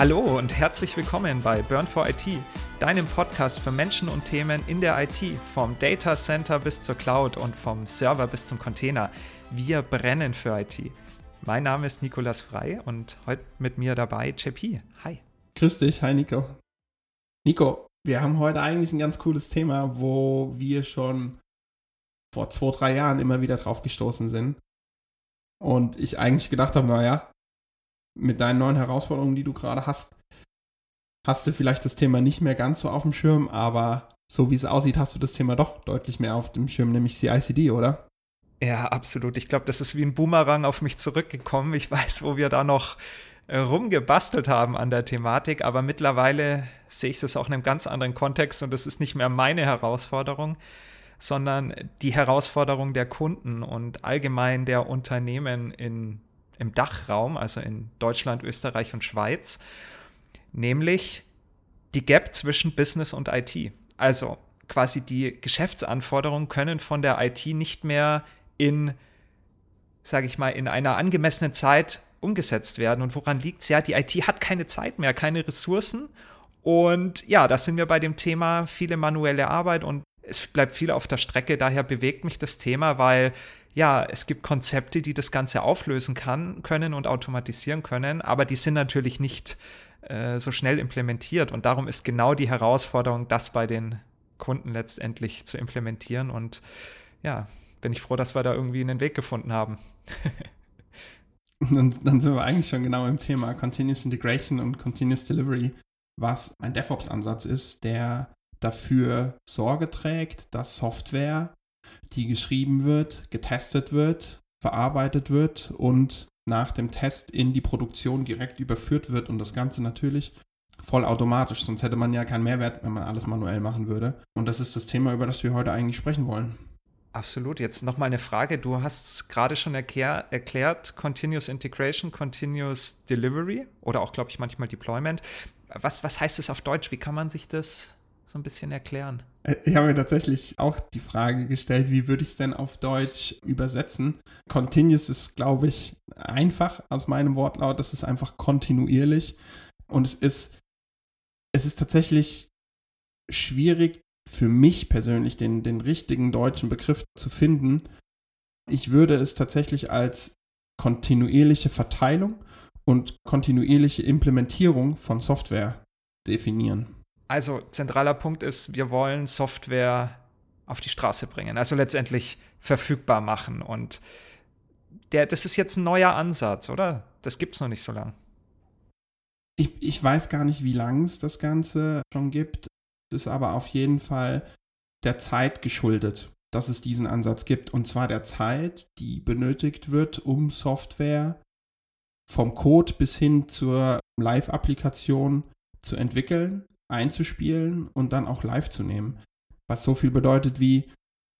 Hallo und herzlich willkommen bei Burn for IT, deinem Podcast für Menschen und Themen in der IT, vom Data Center bis zur Cloud und vom Server bis zum Container. Wir brennen für IT. Mein Name ist Nikolas Frei und heute mit mir dabei JP. Hi. Grüß dich, hi Nico. Nico, wir haben heute eigentlich ein ganz cooles Thema, wo wir schon vor zwei, drei Jahren immer wieder drauf gestoßen sind. Und ich eigentlich gedacht habe, naja, mit deinen neuen Herausforderungen, die du gerade hast, hast du vielleicht das Thema nicht mehr ganz so auf dem Schirm, aber so wie es aussieht, hast du das Thema doch deutlich mehr auf dem Schirm, nämlich CICD, oder? Ja, absolut. Ich glaube, das ist wie ein Boomerang auf mich zurückgekommen. Ich weiß, wo wir da noch äh, rumgebastelt haben an der Thematik, aber mittlerweile sehe ich das auch in einem ganz anderen Kontext und das ist nicht mehr meine Herausforderung, sondern die Herausforderung der Kunden und allgemein der Unternehmen in im Dachraum, also in Deutschland, Österreich und Schweiz, nämlich die Gap zwischen Business und IT. Also quasi die Geschäftsanforderungen können von der IT nicht mehr in, sage ich mal, in einer angemessenen Zeit umgesetzt werden. Und woran liegt es? Ja, die IT hat keine Zeit mehr, keine Ressourcen. Und ja, da sind wir bei dem Thema viele manuelle Arbeit und es bleibt viel auf der Strecke. Daher bewegt mich das Thema, weil ja, es gibt Konzepte, die das Ganze auflösen kann, können und automatisieren können, aber die sind natürlich nicht äh, so schnell implementiert. Und darum ist genau die Herausforderung, das bei den Kunden letztendlich zu implementieren. Und ja, bin ich froh, dass wir da irgendwie einen Weg gefunden haben. und dann sind wir eigentlich schon genau im Thema Continuous Integration und Continuous Delivery, was ein DevOps-Ansatz ist, der dafür Sorge trägt, dass Software die geschrieben wird, getestet wird, verarbeitet wird und nach dem Test in die Produktion direkt überführt wird und das Ganze natürlich vollautomatisch, sonst hätte man ja keinen Mehrwert, wenn man alles manuell machen würde. Und das ist das Thema, über das wir heute eigentlich sprechen wollen. Absolut. Jetzt nochmal eine Frage. Du hast gerade schon erklär, erklärt, Continuous Integration, Continuous Delivery oder auch, glaube ich, manchmal Deployment. Was, was heißt das auf Deutsch? Wie kann man sich das so ein bisschen erklären? Äh, ich habe mir tatsächlich auch die Frage gestellt, wie würde ich es denn auf Deutsch übersetzen? Continuous ist, glaube ich, einfach aus meinem Wortlaut. Das ist einfach kontinuierlich. Und es ist, es ist tatsächlich schwierig für mich persönlich, den, den richtigen deutschen Begriff zu finden. Ich würde es tatsächlich als kontinuierliche Verteilung und kontinuierliche Implementierung von Software definieren. Also zentraler Punkt ist, wir wollen Software auf die Straße bringen, also letztendlich verfügbar machen. Und der, das ist jetzt ein neuer Ansatz, oder? Das gibt es noch nicht so lange. Ich, ich weiß gar nicht, wie lange es das Ganze schon gibt. Es ist aber auf jeden Fall der Zeit geschuldet, dass es diesen Ansatz gibt. Und zwar der Zeit, die benötigt wird, um Software vom Code bis hin zur Live-Applikation zu entwickeln einzuspielen und dann auch live zu nehmen. Was so viel bedeutet wie,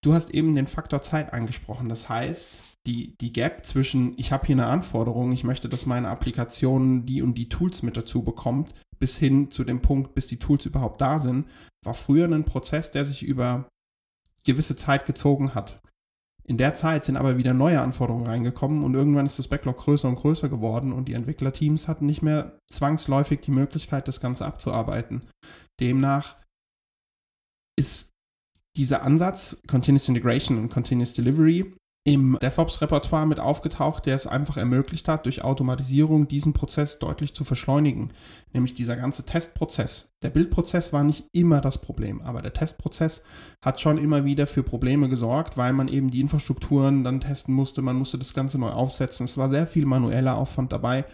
du hast eben den Faktor Zeit angesprochen. Das heißt, die, die Gap zwischen, ich habe hier eine Anforderung, ich möchte, dass meine Applikation die und die Tools mit dazu bekommt, bis hin zu dem Punkt, bis die Tools überhaupt da sind, war früher ein Prozess, der sich über gewisse Zeit gezogen hat. In der Zeit sind aber wieder neue Anforderungen reingekommen und irgendwann ist das Backlog größer und größer geworden und die Entwicklerteams hatten nicht mehr zwangsläufig die Möglichkeit, das Ganze abzuarbeiten. Demnach ist dieser Ansatz Continuous Integration und Continuous Delivery im DevOps-Repertoire mit aufgetaucht, der es einfach ermöglicht hat, durch Automatisierung diesen Prozess deutlich zu beschleunigen. Nämlich dieser ganze Testprozess. Der Bildprozess war nicht immer das Problem, aber der Testprozess hat schon immer wieder für Probleme gesorgt, weil man eben die Infrastrukturen dann testen musste, man musste das Ganze neu aufsetzen. Es war sehr viel manueller Aufwand dabei.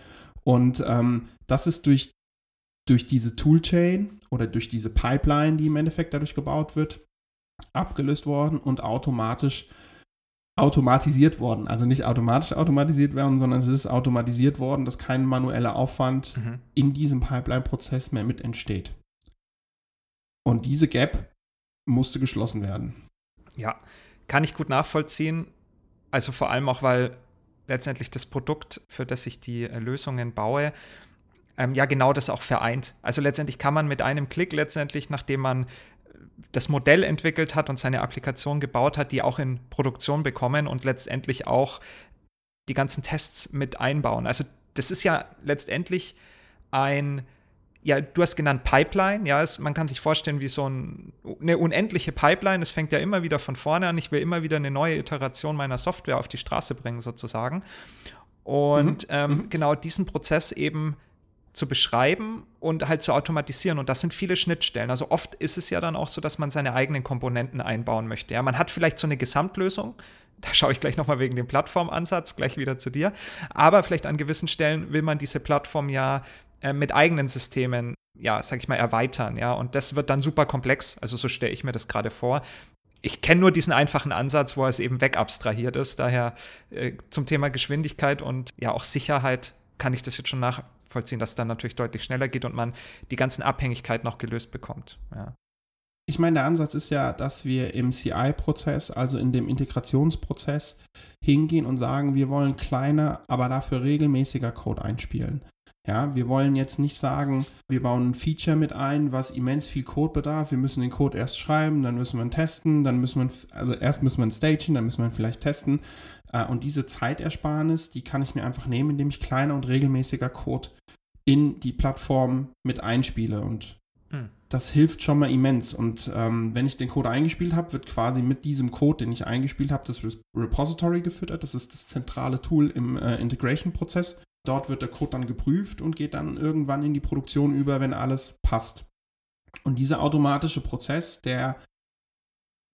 Und ähm, das ist durch, durch diese Toolchain oder durch diese Pipeline, die im Endeffekt dadurch gebaut wird, abgelöst worden und automatisch automatisiert worden. Also nicht automatisch automatisiert werden, sondern es ist automatisiert worden, dass kein manueller Aufwand mhm. in diesem Pipeline-Prozess mehr mit entsteht. Und diese Gap musste geschlossen werden. Ja, kann ich gut nachvollziehen. Also vor allem auch, weil letztendlich das Produkt, für das ich die Lösungen baue, ähm, ja genau das auch vereint. Also letztendlich kann man mit einem Klick letztendlich, nachdem man das Modell entwickelt hat und seine Applikation gebaut hat, die auch in Produktion bekommen und letztendlich auch die ganzen Tests mit einbauen. Also das ist ja letztendlich ein ja, du hast genannt Pipeline, ja, es, man kann sich vorstellen wie so ein, eine unendliche Pipeline. Es fängt ja immer wieder von vorne an. Ich will immer wieder eine neue Iteration meiner Software auf die Straße bringen, sozusagen. Und mhm. ähm, mhm. genau diesen Prozess eben zu beschreiben und halt zu automatisieren. Und das sind viele Schnittstellen. Also oft ist es ja dann auch so, dass man seine eigenen Komponenten einbauen möchte. Ja, man hat vielleicht so eine Gesamtlösung. Da schaue ich gleich nochmal wegen dem Plattformansatz gleich wieder zu dir. Aber vielleicht an gewissen Stellen will man diese Plattform ja äh, mit eigenen Systemen, ja, sag ich mal, erweitern, ja. Und das wird dann super komplex. Also so stelle ich mir das gerade vor. Ich kenne nur diesen einfachen Ansatz, wo es eben wegabstrahiert ist. Daher äh, zum Thema Geschwindigkeit und ja auch Sicherheit kann ich das jetzt schon nachvollziehen, dass es dann natürlich deutlich schneller geht und man die ganzen Abhängigkeiten noch gelöst bekommt. Ja. Ich meine, der Ansatz ist ja, dass wir im CI-Prozess, also in dem Integrationsprozess, hingehen und sagen, wir wollen kleiner, aber dafür regelmäßiger Code einspielen. Ja, wir wollen jetzt nicht sagen, wir bauen ein Feature mit ein, was immens viel Code bedarf. Wir müssen den Code erst schreiben, dann müssen wir ihn testen, dann müssen wir, also erst müssen wir ihn stagen, dann müssen wir ihn vielleicht testen. Äh, und diese Zeitersparnis, die kann ich mir einfach nehmen, indem ich kleiner und regelmäßiger Code in die Plattform mit einspiele. Und hm. das hilft schon mal immens. Und ähm, wenn ich den Code eingespielt habe, wird quasi mit diesem Code, den ich eingespielt habe, das Repository gefüttert. Das ist das zentrale Tool im äh, Integration-Prozess. Dort wird der Code dann geprüft und geht dann irgendwann in die Produktion über, wenn alles passt. Und dieser automatische Prozess, der,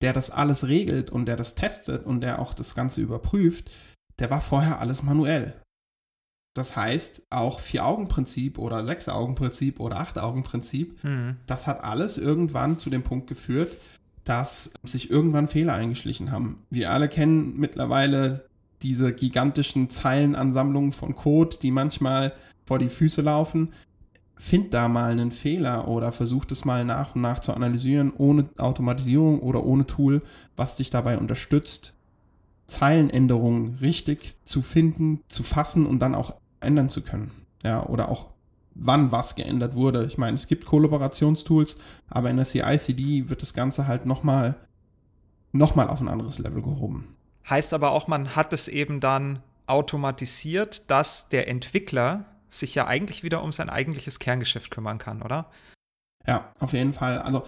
der das alles regelt und der das testet und der auch das Ganze überprüft, der war vorher alles manuell. Das heißt, auch Vier-Augen-Prinzip oder Sechs-Augen-Prinzip oder Acht-Augen-Prinzip, mhm. das hat alles irgendwann zu dem Punkt geführt, dass sich irgendwann Fehler eingeschlichen haben. Wir alle kennen mittlerweile diese gigantischen Zeilenansammlungen von Code, die manchmal vor die Füße laufen. Find da mal einen Fehler oder versuch es mal nach und nach zu analysieren, ohne Automatisierung oder ohne Tool, was dich dabei unterstützt, Zeilenänderungen richtig zu finden, zu fassen und dann auch ändern zu können. Ja, oder auch wann was geändert wurde. Ich meine, es gibt Kollaborationstools, aber in der CI/CD wird das Ganze halt nochmal noch mal auf ein anderes Level gehoben. Heißt aber auch, man hat es eben dann automatisiert, dass der Entwickler sich ja eigentlich wieder um sein eigentliches Kerngeschäft kümmern kann, oder? Ja, auf jeden Fall. Also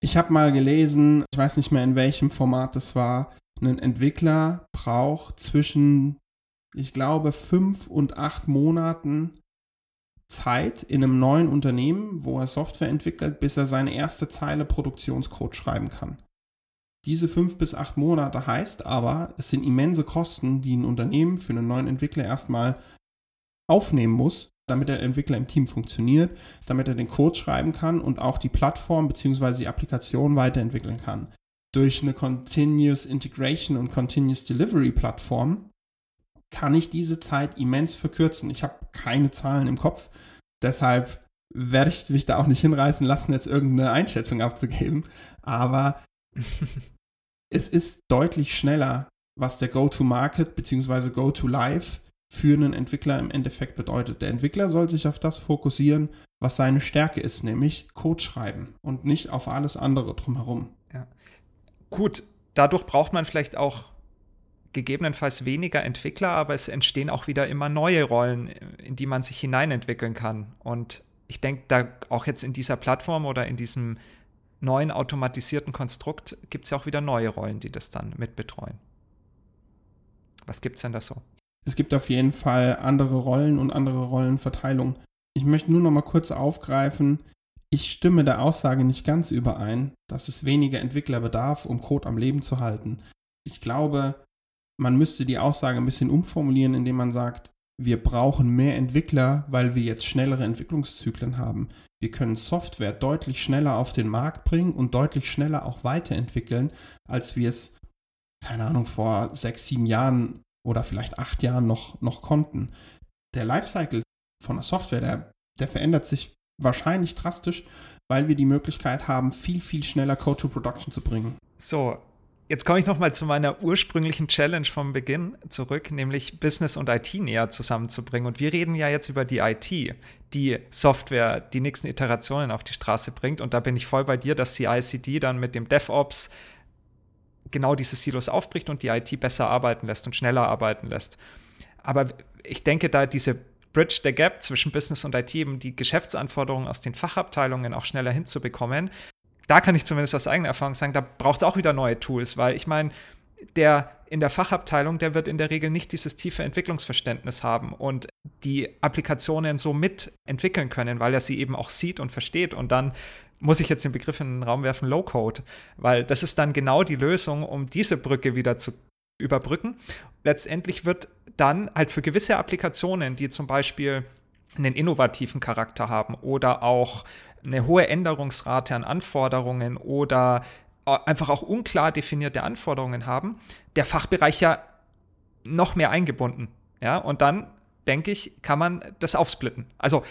ich habe mal gelesen, ich weiß nicht mehr in welchem Format das war, ein Entwickler braucht zwischen, ich glaube, fünf und acht Monaten Zeit in einem neuen Unternehmen, wo er Software entwickelt, bis er seine erste Zeile Produktionscode schreiben kann. Diese fünf bis acht Monate heißt aber, es sind immense Kosten, die ein Unternehmen für einen neuen Entwickler erstmal aufnehmen muss, damit der Entwickler im Team funktioniert, damit er den Code schreiben kann und auch die Plattform bzw. die Applikation weiterentwickeln kann. Durch eine Continuous Integration und Continuous Delivery Plattform kann ich diese Zeit immens verkürzen. Ich habe keine Zahlen im Kopf, deshalb werde ich mich da auch nicht hinreißen lassen, jetzt irgendeine Einschätzung abzugeben. Aber es ist deutlich schneller, was der Go-to-Market bzw. Go-to-Live für einen Entwickler im Endeffekt bedeutet. Der Entwickler soll sich auf das fokussieren, was seine Stärke ist, nämlich Code schreiben und nicht auf alles andere drumherum. Ja. Gut, dadurch braucht man vielleicht auch gegebenenfalls weniger Entwickler, aber es entstehen auch wieder immer neue Rollen, in die man sich hineinentwickeln kann. Und ich denke, da auch jetzt in dieser Plattform oder in diesem neuen automatisierten Konstrukt gibt es ja auch wieder neue Rollen, die das dann mitbetreuen. Was gibt es denn da so? Es gibt auf jeden Fall andere Rollen und andere Rollenverteilung. Ich möchte nur noch mal kurz aufgreifen, ich stimme der Aussage nicht ganz überein, dass es weniger Entwickler bedarf, um Code am Leben zu halten. Ich glaube, man müsste die Aussage ein bisschen umformulieren, indem man sagt, wir brauchen mehr Entwickler, weil wir jetzt schnellere Entwicklungszyklen haben. Wir können Software deutlich schneller auf den Markt bringen und deutlich schneller auch weiterentwickeln, als wir es, keine Ahnung, vor sechs, sieben Jahren oder vielleicht acht Jahren noch, noch konnten. Der Lifecycle von der Software, der, der verändert sich wahrscheinlich drastisch, weil wir die Möglichkeit haben, viel, viel schneller Code to Production zu bringen. So, Jetzt komme ich noch mal zu meiner ursprünglichen Challenge vom Beginn zurück, nämlich Business und IT näher zusammenzubringen. Und wir reden ja jetzt über die IT, die Software, die nächsten Iterationen auf die Straße bringt. Und da bin ich voll bei dir, dass CI/CD dann mit dem DevOps genau diese Silos aufbricht und die IT besser arbeiten lässt und schneller arbeiten lässt. Aber ich denke, da diese Bridge the Gap zwischen Business und IT, um die Geschäftsanforderungen aus den Fachabteilungen auch schneller hinzubekommen. Da kann ich zumindest aus eigener Erfahrung sagen, da braucht es auch wieder neue Tools, weil ich meine, der in der Fachabteilung, der wird in der Regel nicht dieses tiefe Entwicklungsverständnis haben und die Applikationen so mitentwickeln können, weil er sie eben auch sieht und versteht. Und dann muss ich jetzt den Begriff in den Raum werfen, Low-Code, weil das ist dann genau die Lösung, um diese Brücke wieder zu überbrücken. Letztendlich wird dann halt für gewisse Applikationen, die zum Beispiel einen innovativen Charakter haben oder auch eine hohe Änderungsrate an Anforderungen oder einfach auch unklar definierte Anforderungen haben, der Fachbereich ja noch mehr eingebunden. Ja, und dann denke ich, kann man das aufsplitten. Also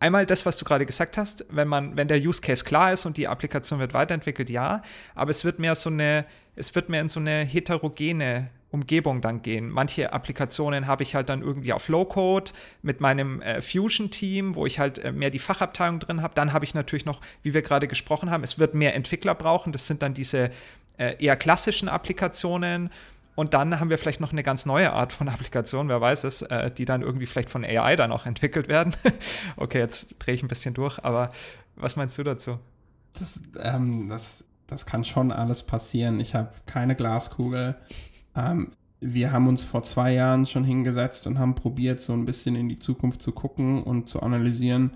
einmal das, was du gerade gesagt hast, wenn man, wenn der Use Case klar ist und die Applikation wird weiterentwickelt, ja, aber es wird mehr so eine, es wird mehr in so eine heterogene Umgebung dann gehen. Manche Applikationen habe ich halt dann irgendwie auf Low-Code mit meinem äh, Fusion-Team, wo ich halt äh, mehr die Fachabteilung drin habe. Dann habe ich natürlich noch, wie wir gerade gesprochen haben, es wird mehr Entwickler brauchen. Das sind dann diese äh, eher klassischen Applikationen. Und dann haben wir vielleicht noch eine ganz neue Art von Applikation, wer weiß es, äh, die dann irgendwie vielleicht von AI dann auch entwickelt werden. okay, jetzt drehe ich ein bisschen durch, aber was meinst du dazu? Das, ähm, das, das kann schon alles passieren. Ich habe keine Glaskugel. Ähm, wir haben uns vor zwei Jahren schon hingesetzt und haben probiert, so ein bisschen in die Zukunft zu gucken und zu analysieren,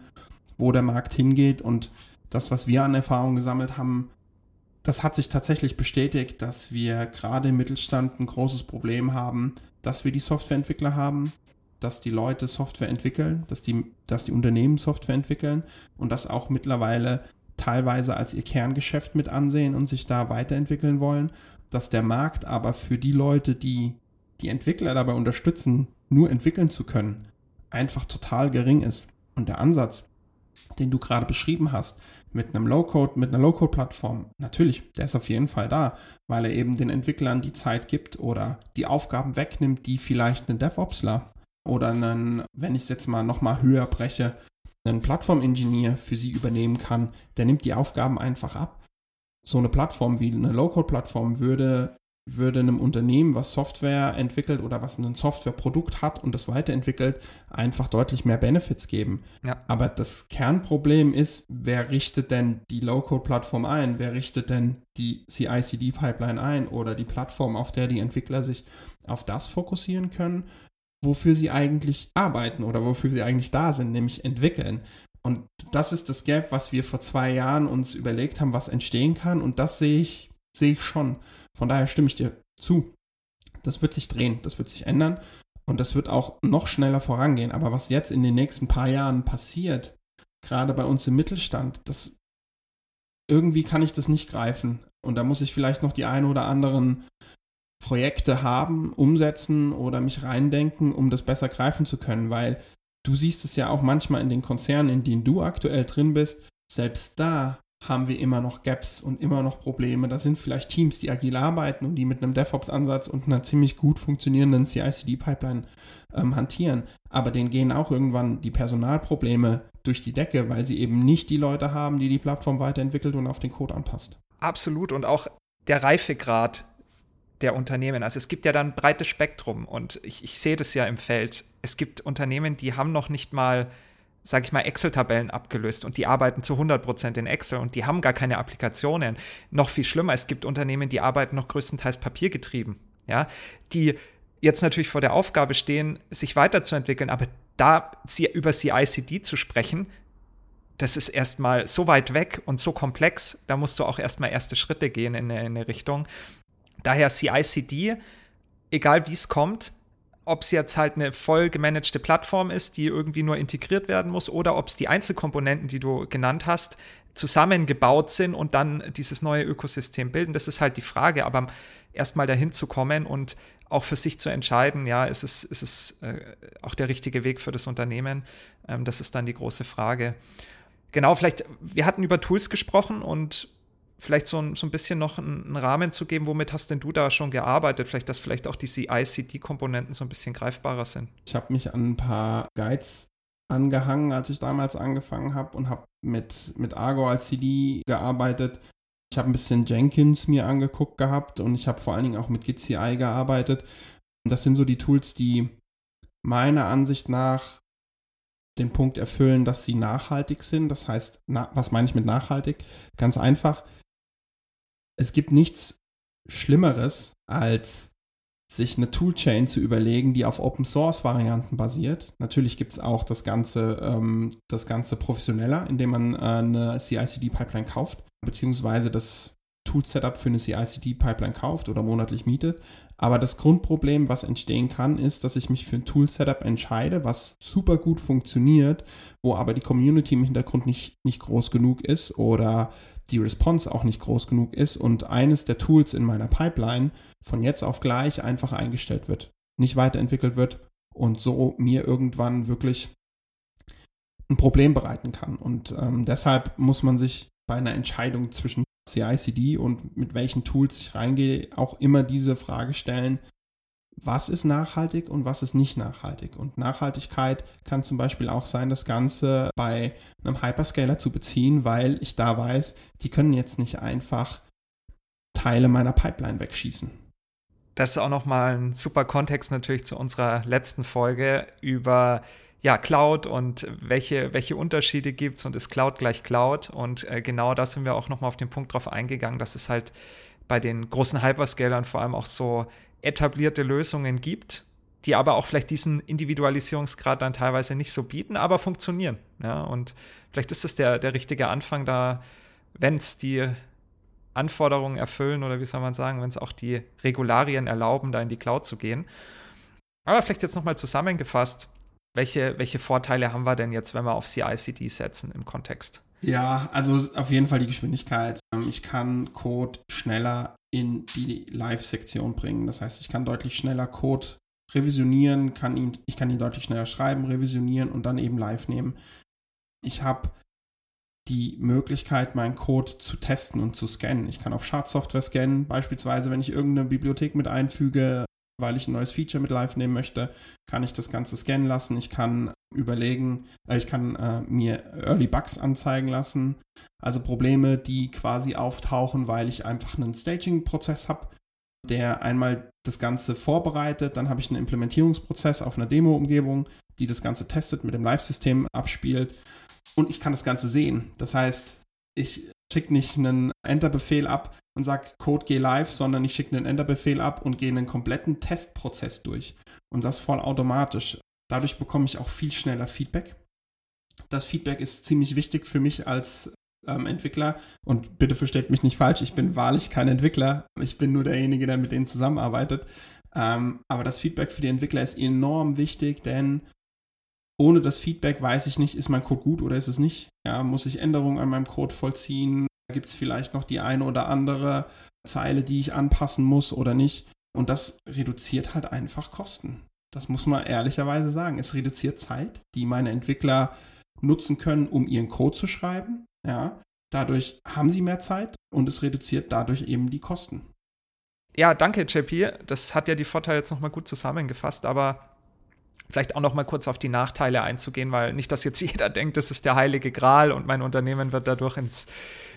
wo der Markt hingeht. Und das, was wir an Erfahrung gesammelt haben, das hat sich tatsächlich bestätigt, dass wir gerade im Mittelstand ein großes Problem haben, dass wir die Softwareentwickler haben, dass die Leute Software entwickeln, dass die, dass die Unternehmen Software entwickeln und das auch mittlerweile teilweise als ihr Kerngeschäft mit ansehen und sich da weiterentwickeln wollen dass der Markt aber für die Leute, die die Entwickler dabei unterstützen, nur entwickeln zu können, einfach total gering ist. Und der Ansatz, den du gerade beschrieben hast, mit einem Low-Code, mit einer Low-Code-Plattform, natürlich, der ist auf jeden Fall da, weil er eben den Entwicklern die Zeit gibt oder die Aufgaben wegnimmt, die vielleicht ein DevOpsler oder einen, wenn ich es jetzt mal nochmal höher breche, einen Plattform-Engineer für sie übernehmen kann. Der nimmt die Aufgaben einfach ab so eine Plattform wie eine Low-Code-Plattform würde, würde einem Unternehmen, was Software entwickelt oder was ein Softwareprodukt hat und das weiterentwickelt, einfach deutlich mehr Benefits geben. Ja. Aber das Kernproblem ist, wer richtet denn die Low-Code-Plattform ein? Wer richtet denn die CI-CD-Pipeline ein oder die Plattform, auf der die Entwickler sich auf das fokussieren können, wofür sie eigentlich arbeiten oder wofür sie eigentlich da sind, nämlich entwickeln. Und das ist das Gap, was wir vor zwei Jahren uns überlegt haben, was entstehen kann. Und das sehe ich, sehe ich schon. Von daher stimme ich dir zu. Das wird sich drehen, das wird sich ändern und das wird auch noch schneller vorangehen. Aber was jetzt in den nächsten paar Jahren passiert, gerade bei uns im Mittelstand, das irgendwie kann ich das nicht greifen. Und da muss ich vielleicht noch die ein oder anderen Projekte haben, umsetzen oder mich reindenken, um das besser greifen zu können, weil du siehst es ja auch manchmal in den Konzernen, in denen du aktuell drin bist, selbst da haben wir immer noch Gaps und immer noch Probleme. Da sind vielleicht Teams, die agil arbeiten und die mit einem DevOps-Ansatz und einer ziemlich gut funktionierenden CI-CD-Pipeline ähm, hantieren. Aber denen gehen auch irgendwann die Personalprobleme durch die Decke, weil sie eben nicht die Leute haben, die die Plattform weiterentwickelt und auf den Code anpasst. Absolut. Und auch der Reifegrad der Unternehmen. Also es gibt ja dann ein breites Spektrum und ich, ich sehe das ja im Feld. Es gibt Unternehmen, die haben noch nicht mal, sage ich mal, Excel-Tabellen abgelöst und die arbeiten zu 100% in Excel und die haben gar keine Applikationen. Noch viel schlimmer, es gibt Unternehmen, die arbeiten noch größtenteils papiergetrieben, ja, die jetzt natürlich vor der Aufgabe stehen, sich weiterzuentwickeln, aber da über CICD zu sprechen, das ist erstmal so weit weg und so komplex, da musst du auch erstmal erste Schritte gehen in eine, in eine Richtung. Daher CICD, egal wie es kommt, ob es jetzt halt eine voll gemanagte Plattform ist, die irgendwie nur integriert werden muss, oder ob es die Einzelkomponenten, die du genannt hast, zusammengebaut sind und dann dieses neue Ökosystem bilden. Das ist halt die Frage, aber erstmal dahin zu kommen und auch für sich zu entscheiden, ja, ist es, ist es äh, auch der richtige Weg für das Unternehmen? Ähm, das ist dann die große Frage. Genau, vielleicht, wir hatten über Tools gesprochen und vielleicht so ein, so ein bisschen noch einen Rahmen zu geben, womit hast denn du da schon gearbeitet? Vielleicht, dass vielleicht auch diese ICD-Komponenten so ein bisschen greifbarer sind. Ich habe mich an ein paar Guides angehangen, als ich damals angefangen habe und habe mit, mit Argo als CD gearbeitet. Ich habe ein bisschen Jenkins mir angeguckt gehabt und ich habe vor allen Dingen auch mit GitCI gearbeitet. Das sind so die Tools, die meiner Ansicht nach den Punkt erfüllen, dass sie nachhaltig sind. Das heißt, na, was meine ich mit nachhaltig? Ganz einfach. Es gibt nichts Schlimmeres, als sich eine Toolchain zu überlegen, die auf Open Source Varianten basiert. Natürlich gibt es auch das Ganze, ähm, das Ganze professioneller, indem man äh, eine CI/CD-Pipeline kauft, beziehungsweise das Tool-Setup für eine CI/CD-Pipeline kauft oder monatlich mietet. Aber das Grundproblem, was entstehen kann, ist, dass ich mich für ein Tool-Setup entscheide, was super gut funktioniert, wo aber die Community im Hintergrund nicht, nicht groß genug ist oder die Response auch nicht groß genug ist und eines der Tools in meiner Pipeline von jetzt auf gleich einfach eingestellt wird, nicht weiterentwickelt wird und so mir irgendwann wirklich ein Problem bereiten kann. Und ähm, deshalb muss man sich bei einer Entscheidung zwischen CI/CD und mit welchen Tools ich reingehe, auch immer diese Frage stellen, was ist nachhaltig und was ist nicht nachhaltig. Und Nachhaltigkeit kann zum Beispiel auch sein, das Ganze bei einem Hyperscaler zu beziehen, weil ich da weiß, die können jetzt nicht einfach Teile meiner Pipeline wegschießen. Das ist auch nochmal ein super Kontext natürlich zu unserer letzten Folge über ja, Cloud und welche, welche Unterschiede gibt es und ist Cloud gleich Cloud. Und äh, genau da sind wir auch nochmal auf den Punkt drauf eingegangen, dass es halt bei den großen Hyperscalern vor allem auch so etablierte Lösungen gibt, die aber auch vielleicht diesen Individualisierungsgrad dann teilweise nicht so bieten, aber funktionieren. Ja, und vielleicht ist es der, der richtige Anfang da, wenn es die Anforderungen erfüllen oder wie soll man sagen, wenn es auch die Regularien erlauben, da in die Cloud zu gehen. Aber vielleicht jetzt nochmal zusammengefasst, welche, welche Vorteile haben wir denn jetzt, wenn wir auf CI/CD setzen im Kontext? Ja, also auf jeden Fall die Geschwindigkeit. Ähm, ich kann Code schneller in die Live-Sektion bringen. Das heißt, ich kann deutlich schneller Code revisionieren, kann ihn, ich kann ihn deutlich schneller schreiben, revisionieren und dann eben live nehmen. Ich habe die Möglichkeit, meinen Code zu testen und zu scannen. Ich kann auf Schadsoftware scannen, beispielsweise, wenn ich irgendeine Bibliothek mit einfüge, weil ich ein neues Feature mit live nehmen möchte, kann ich das Ganze scannen lassen. Ich kann überlegen, äh, ich kann äh, mir Early Bugs anzeigen lassen, also Probleme, die quasi auftauchen, weil ich einfach einen Staging-Prozess habe, der einmal das Ganze vorbereitet, dann habe ich einen Implementierungsprozess auf einer Demo-Umgebung, die das Ganze testet, mit dem Live-System abspielt und ich kann das Ganze sehen. Das heißt, ich schicke nicht einen Enter-Befehl ab und sage Code geh live, sondern ich schicke einen Enter-Befehl ab und gehe einen kompletten Testprozess durch. Und das voll automatisch. Dadurch bekomme ich auch viel schneller Feedback. Das Feedback ist ziemlich wichtig für mich als ähm, Entwickler. Und bitte versteht mich nicht falsch, ich bin wahrlich kein Entwickler. Ich bin nur derjenige, der mit denen zusammenarbeitet. Ähm, aber das Feedback für die Entwickler ist enorm wichtig, denn ohne das Feedback weiß ich nicht, ist mein Code gut oder ist es nicht. Ja, muss ich Änderungen an meinem Code vollziehen? Gibt es vielleicht noch die eine oder andere Zeile, die ich anpassen muss oder nicht? Und das reduziert halt einfach Kosten. Das muss man ehrlicherweise sagen. Es reduziert Zeit, die meine Entwickler nutzen können, um ihren Code zu schreiben. Ja, dadurch haben sie mehr Zeit und es reduziert dadurch eben die Kosten. Ja, danke, JP. Das hat ja die Vorteile jetzt nochmal gut zusammengefasst, aber vielleicht auch noch mal kurz auf die Nachteile einzugehen, weil nicht, dass jetzt jeder denkt, das ist der heilige Gral und mein Unternehmen wird dadurch ins,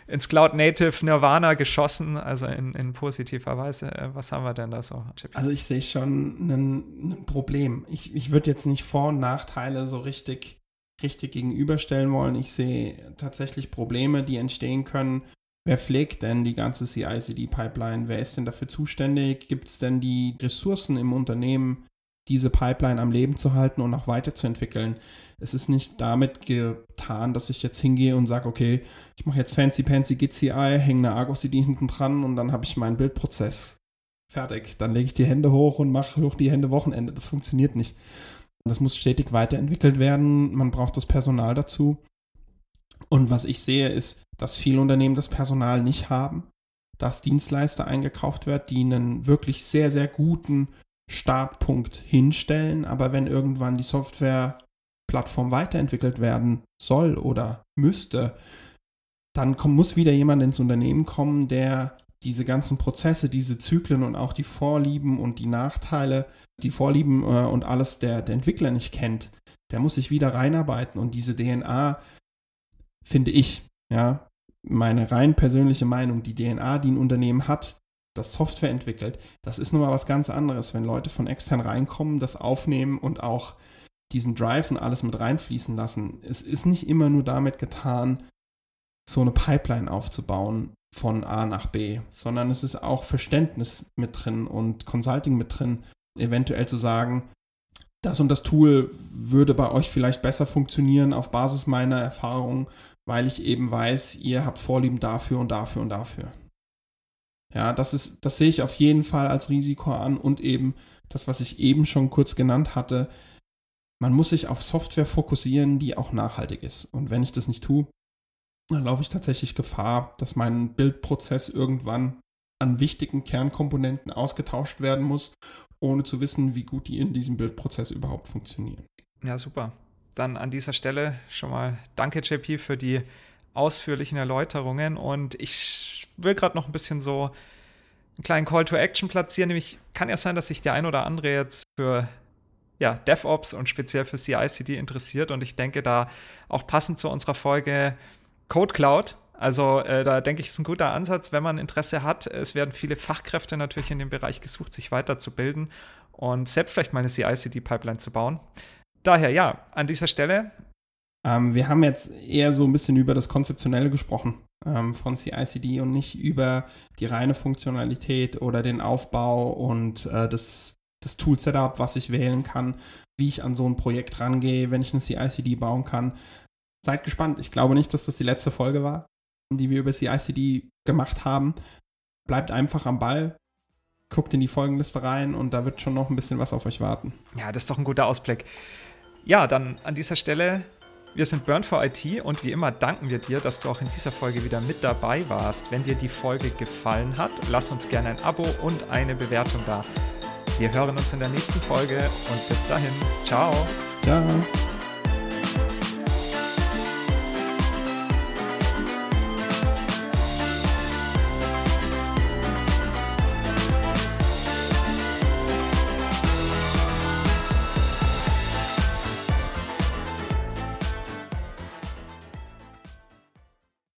ins Cloud Native Nirvana geschossen, also in, in positiver Weise. Äh, was haben wir denn da so? Also ich sehe schon ein, ein Problem. Ich, ich würde jetzt nicht Vor- und Nachteile so richtig, richtig gegenüberstellen wollen. Ich sehe tatsächlich Probleme, die entstehen können. Wer pflegt denn die ganze CI-CD-Pipeline? Wer ist denn dafür zuständig? Gibt es denn die Ressourcen im Unternehmen, diese Pipeline am Leben zu halten und auch weiterzuentwickeln. Es ist nicht damit getan, dass ich jetzt hingehe und sage, okay, ich mache jetzt fancy fancy GCI, hänge eine Argo CD hinten dran und dann habe ich meinen Bildprozess fertig. Dann lege ich die Hände hoch und mache hoch die Hände Wochenende. Das funktioniert nicht. Das muss stetig weiterentwickelt werden. Man braucht das Personal dazu. Und was ich sehe, ist, dass viele Unternehmen das Personal nicht haben, dass Dienstleister eingekauft wird, die einen wirklich sehr, sehr guten Startpunkt hinstellen, aber wenn irgendwann die Softwareplattform weiterentwickelt werden soll oder müsste, dann komm, muss wieder jemand ins Unternehmen kommen, der diese ganzen Prozesse, diese Zyklen und auch die Vorlieben und die Nachteile, die Vorlieben äh, und alles der, der Entwickler nicht kennt. Der muss sich wieder reinarbeiten und diese DNA, finde ich, ja, meine rein persönliche Meinung, die DNA, die ein Unternehmen hat, das Software entwickelt, das ist nun mal was ganz anderes, wenn Leute von extern reinkommen, das aufnehmen und auch diesen Drive und alles mit reinfließen lassen. Es ist nicht immer nur damit getan, so eine Pipeline aufzubauen von A nach B, sondern es ist auch Verständnis mit drin und Consulting mit drin, eventuell zu sagen, das und das Tool würde bei euch vielleicht besser funktionieren auf Basis meiner Erfahrung, weil ich eben weiß, ihr habt Vorlieben dafür und dafür und dafür. Ja, das ist, das sehe ich auf jeden Fall als Risiko an und eben das, was ich eben schon kurz genannt hatte, man muss sich auf Software fokussieren, die auch nachhaltig ist. Und wenn ich das nicht tue, dann laufe ich tatsächlich Gefahr, dass mein Bildprozess irgendwann an wichtigen Kernkomponenten ausgetauscht werden muss, ohne zu wissen, wie gut die in diesem Bildprozess überhaupt funktionieren. Ja, super. Dann an dieser Stelle schon mal danke, JP, für die ausführlichen Erläuterungen. Und ich will gerade noch ein bisschen so einen kleinen Call to Action platzieren. Nämlich kann ja sein, dass sich der ein oder andere jetzt für ja, DevOps und speziell für CI/CD interessiert. Und ich denke, da auch passend zu unserer Folge Code Cloud. Also äh, da denke ich, ist ein guter Ansatz, wenn man Interesse hat. Es werden viele Fachkräfte natürlich in dem Bereich gesucht, sich weiterzubilden und selbst vielleicht mal eine CI/CD-Pipeline zu bauen. Daher ja, an dieser Stelle. Ähm, wir haben jetzt eher so ein bisschen über das Konzeptionelle gesprochen ähm, von CI/CD und nicht über die reine Funktionalität oder den Aufbau und äh, das, das Tool-Setup, was ich wählen kann, wie ich an so ein Projekt rangehe, wenn ich eine CI/CD bauen kann seid gespannt. Ich glaube nicht, dass das die letzte Folge war, die wir über CICD gemacht haben. Bleibt einfach am Ball, guckt in die Folgenliste rein und da wird schon noch ein bisschen was auf euch warten. Ja, das ist doch ein guter Ausblick. Ja, dann an dieser Stelle, wir sind Burn for IT und wie immer danken wir dir, dass du auch in dieser Folge wieder mit dabei warst. Wenn dir die Folge gefallen hat, lass uns gerne ein Abo und eine Bewertung da. Wir hören uns in der nächsten Folge und bis dahin. Ciao. Ciao.